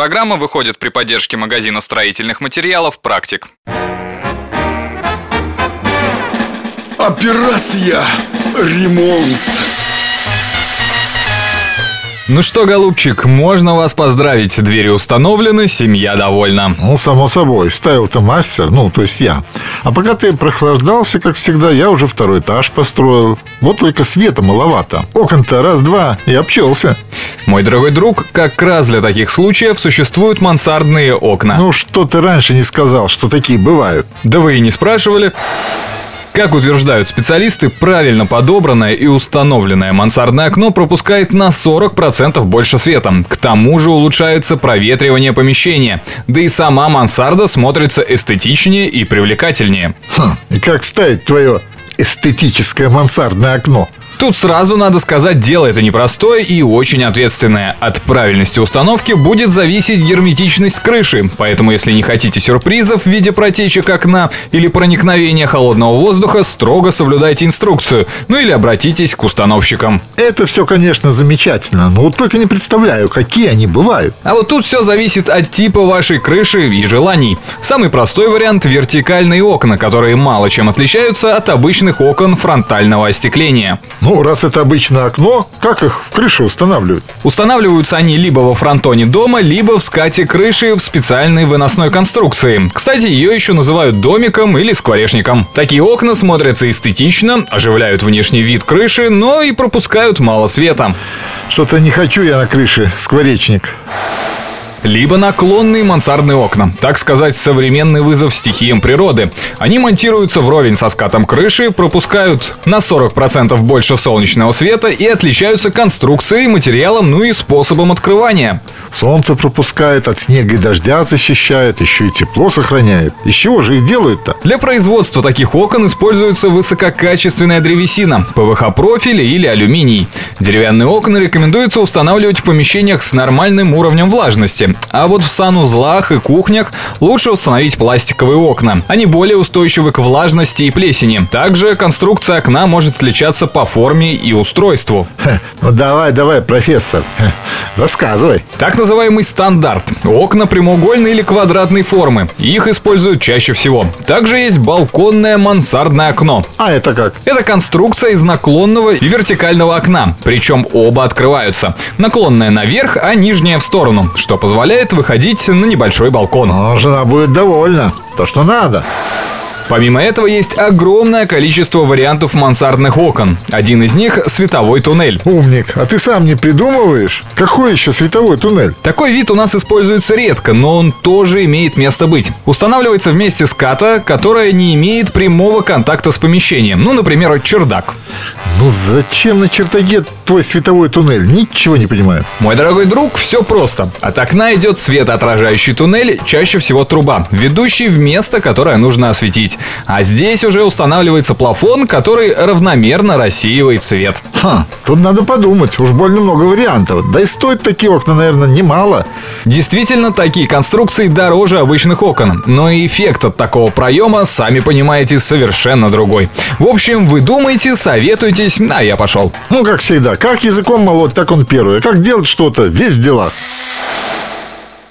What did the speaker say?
программа выходит при поддержке магазина строительных материалов «Практик». Операция «Ремонт». Ну что, голубчик, можно вас поздравить. Двери установлены, семья довольна. Ну, само собой, ставил-то мастер, ну, то есть я. А пока ты прохлаждался, как всегда, я уже второй этаж построил. Вот только света маловато. Окон-то раз-два и обчелся. Мой дорогой друг, как раз для таких случаев существуют мансардные окна. Ну, что ты раньше не сказал, что такие бывают? Да вы и не спрашивали. Как утверждают специалисты, правильно подобранное и установленное мансардное окно пропускает на 40% больше света. К тому же улучшается проветривание помещения. Да и сама мансарда смотрится эстетичнее и привлекательнее. Хм, и как ставить твое эстетическое мансардное окно? Тут сразу надо сказать, дело это непростое и очень ответственное. От правильности установки будет зависеть герметичность крыши, поэтому если не хотите сюрпризов в виде протечек окна или проникновения холодного воздуха, строго соблюдайте инструкцию, ну или обратитесь к установщикам. Это все, конечно, замечательно, но вот только не представляю, какие они бывают. А вот тут все зависит от типа вашей крыши и желаний. Самый простой вариант – вертикальные окна, которые мало чем отличаются от обычных окон фронтального остекления. Ну, раз это обычное окно, как их в крышу устанавливают? Устанавливаются они либо во фронтоне дома, либо в скате крыши в специальной выносной конструкции. Кстати, ее еще называют домиком или скворечником. Такие окна смотрятся эстетично, оживляют внешний вид крыши, но и пропускают мало света. Что-то не хочу я на крыше скворечник либо наклонные мансардные окна, так сказать, современный вызов стихиям природы. Они монтируются вровень со скатом крыши, пропускают на 40% больше солнечного света и отличаются конструкцией, материалом, ну и способом открывания. Солнце пропускает, от снега и дождя защищает, еще и тепло сохраняет. Из чего же их делают-то? Для производства таких окон используется высококачественная древесина, ПВХ-профили или алюминий. Деревянные окна рекомендуется устанавливать в помещениях с нормальным уровнем влажности. А вот в санузлах и кухнях лучше установить пластиковые окна. Они более устойчивы к влажности и плесени. Также конструкция окна может отличаться по форме и устройству. ну давай, давай, профессор, рассказывай. Так называемый стандарт. Окна прямоугольной или квадратной формы. Их используют чаще всего. Также есть балконное мансардное окно. А это как? Это конструкция из наклонного и вертикального окна. Причем оба открываются. Наклонная наверх, а нижняя в сторону, что позволяет позволяет выходить на небольшой балкон. Но жена будет довольна. То, что надо. Помимо этого есть огромное количество вариантов мансардных окон. Один из них – световой туннель. Умник, а ты сам не придумываешь? Какой еще световой туннель? Такой вид у нас используется редко, но он тоже имеет место быть. Устанавливается вместе с ката, которая не имеет прямого контакта с помещением. Ну, например, чердак. Ну зачем на чертоге твой световой туннель? Ничего не понимаю. Мой дорогой друг, все просто. От окна идет светоотражающий туннель, чаще всего труба, ведущий в место, которое нужно осветить. А здесь уже устанавливается плафон, который равномерно рассеивает свет. Ха, тут надо подумать, уж больно много вариантов. Да и стоит такие окна, наверное, немало. Действительно, такие конструкции дороже обычных окон, но эффект от такого проема, сами понимаете, совершенно другой. В общем, вы думаете, советуйтесь, а я пошел. Ну, как всегда, как языком молоть, так он первый. Как делать что-то, весь в делах.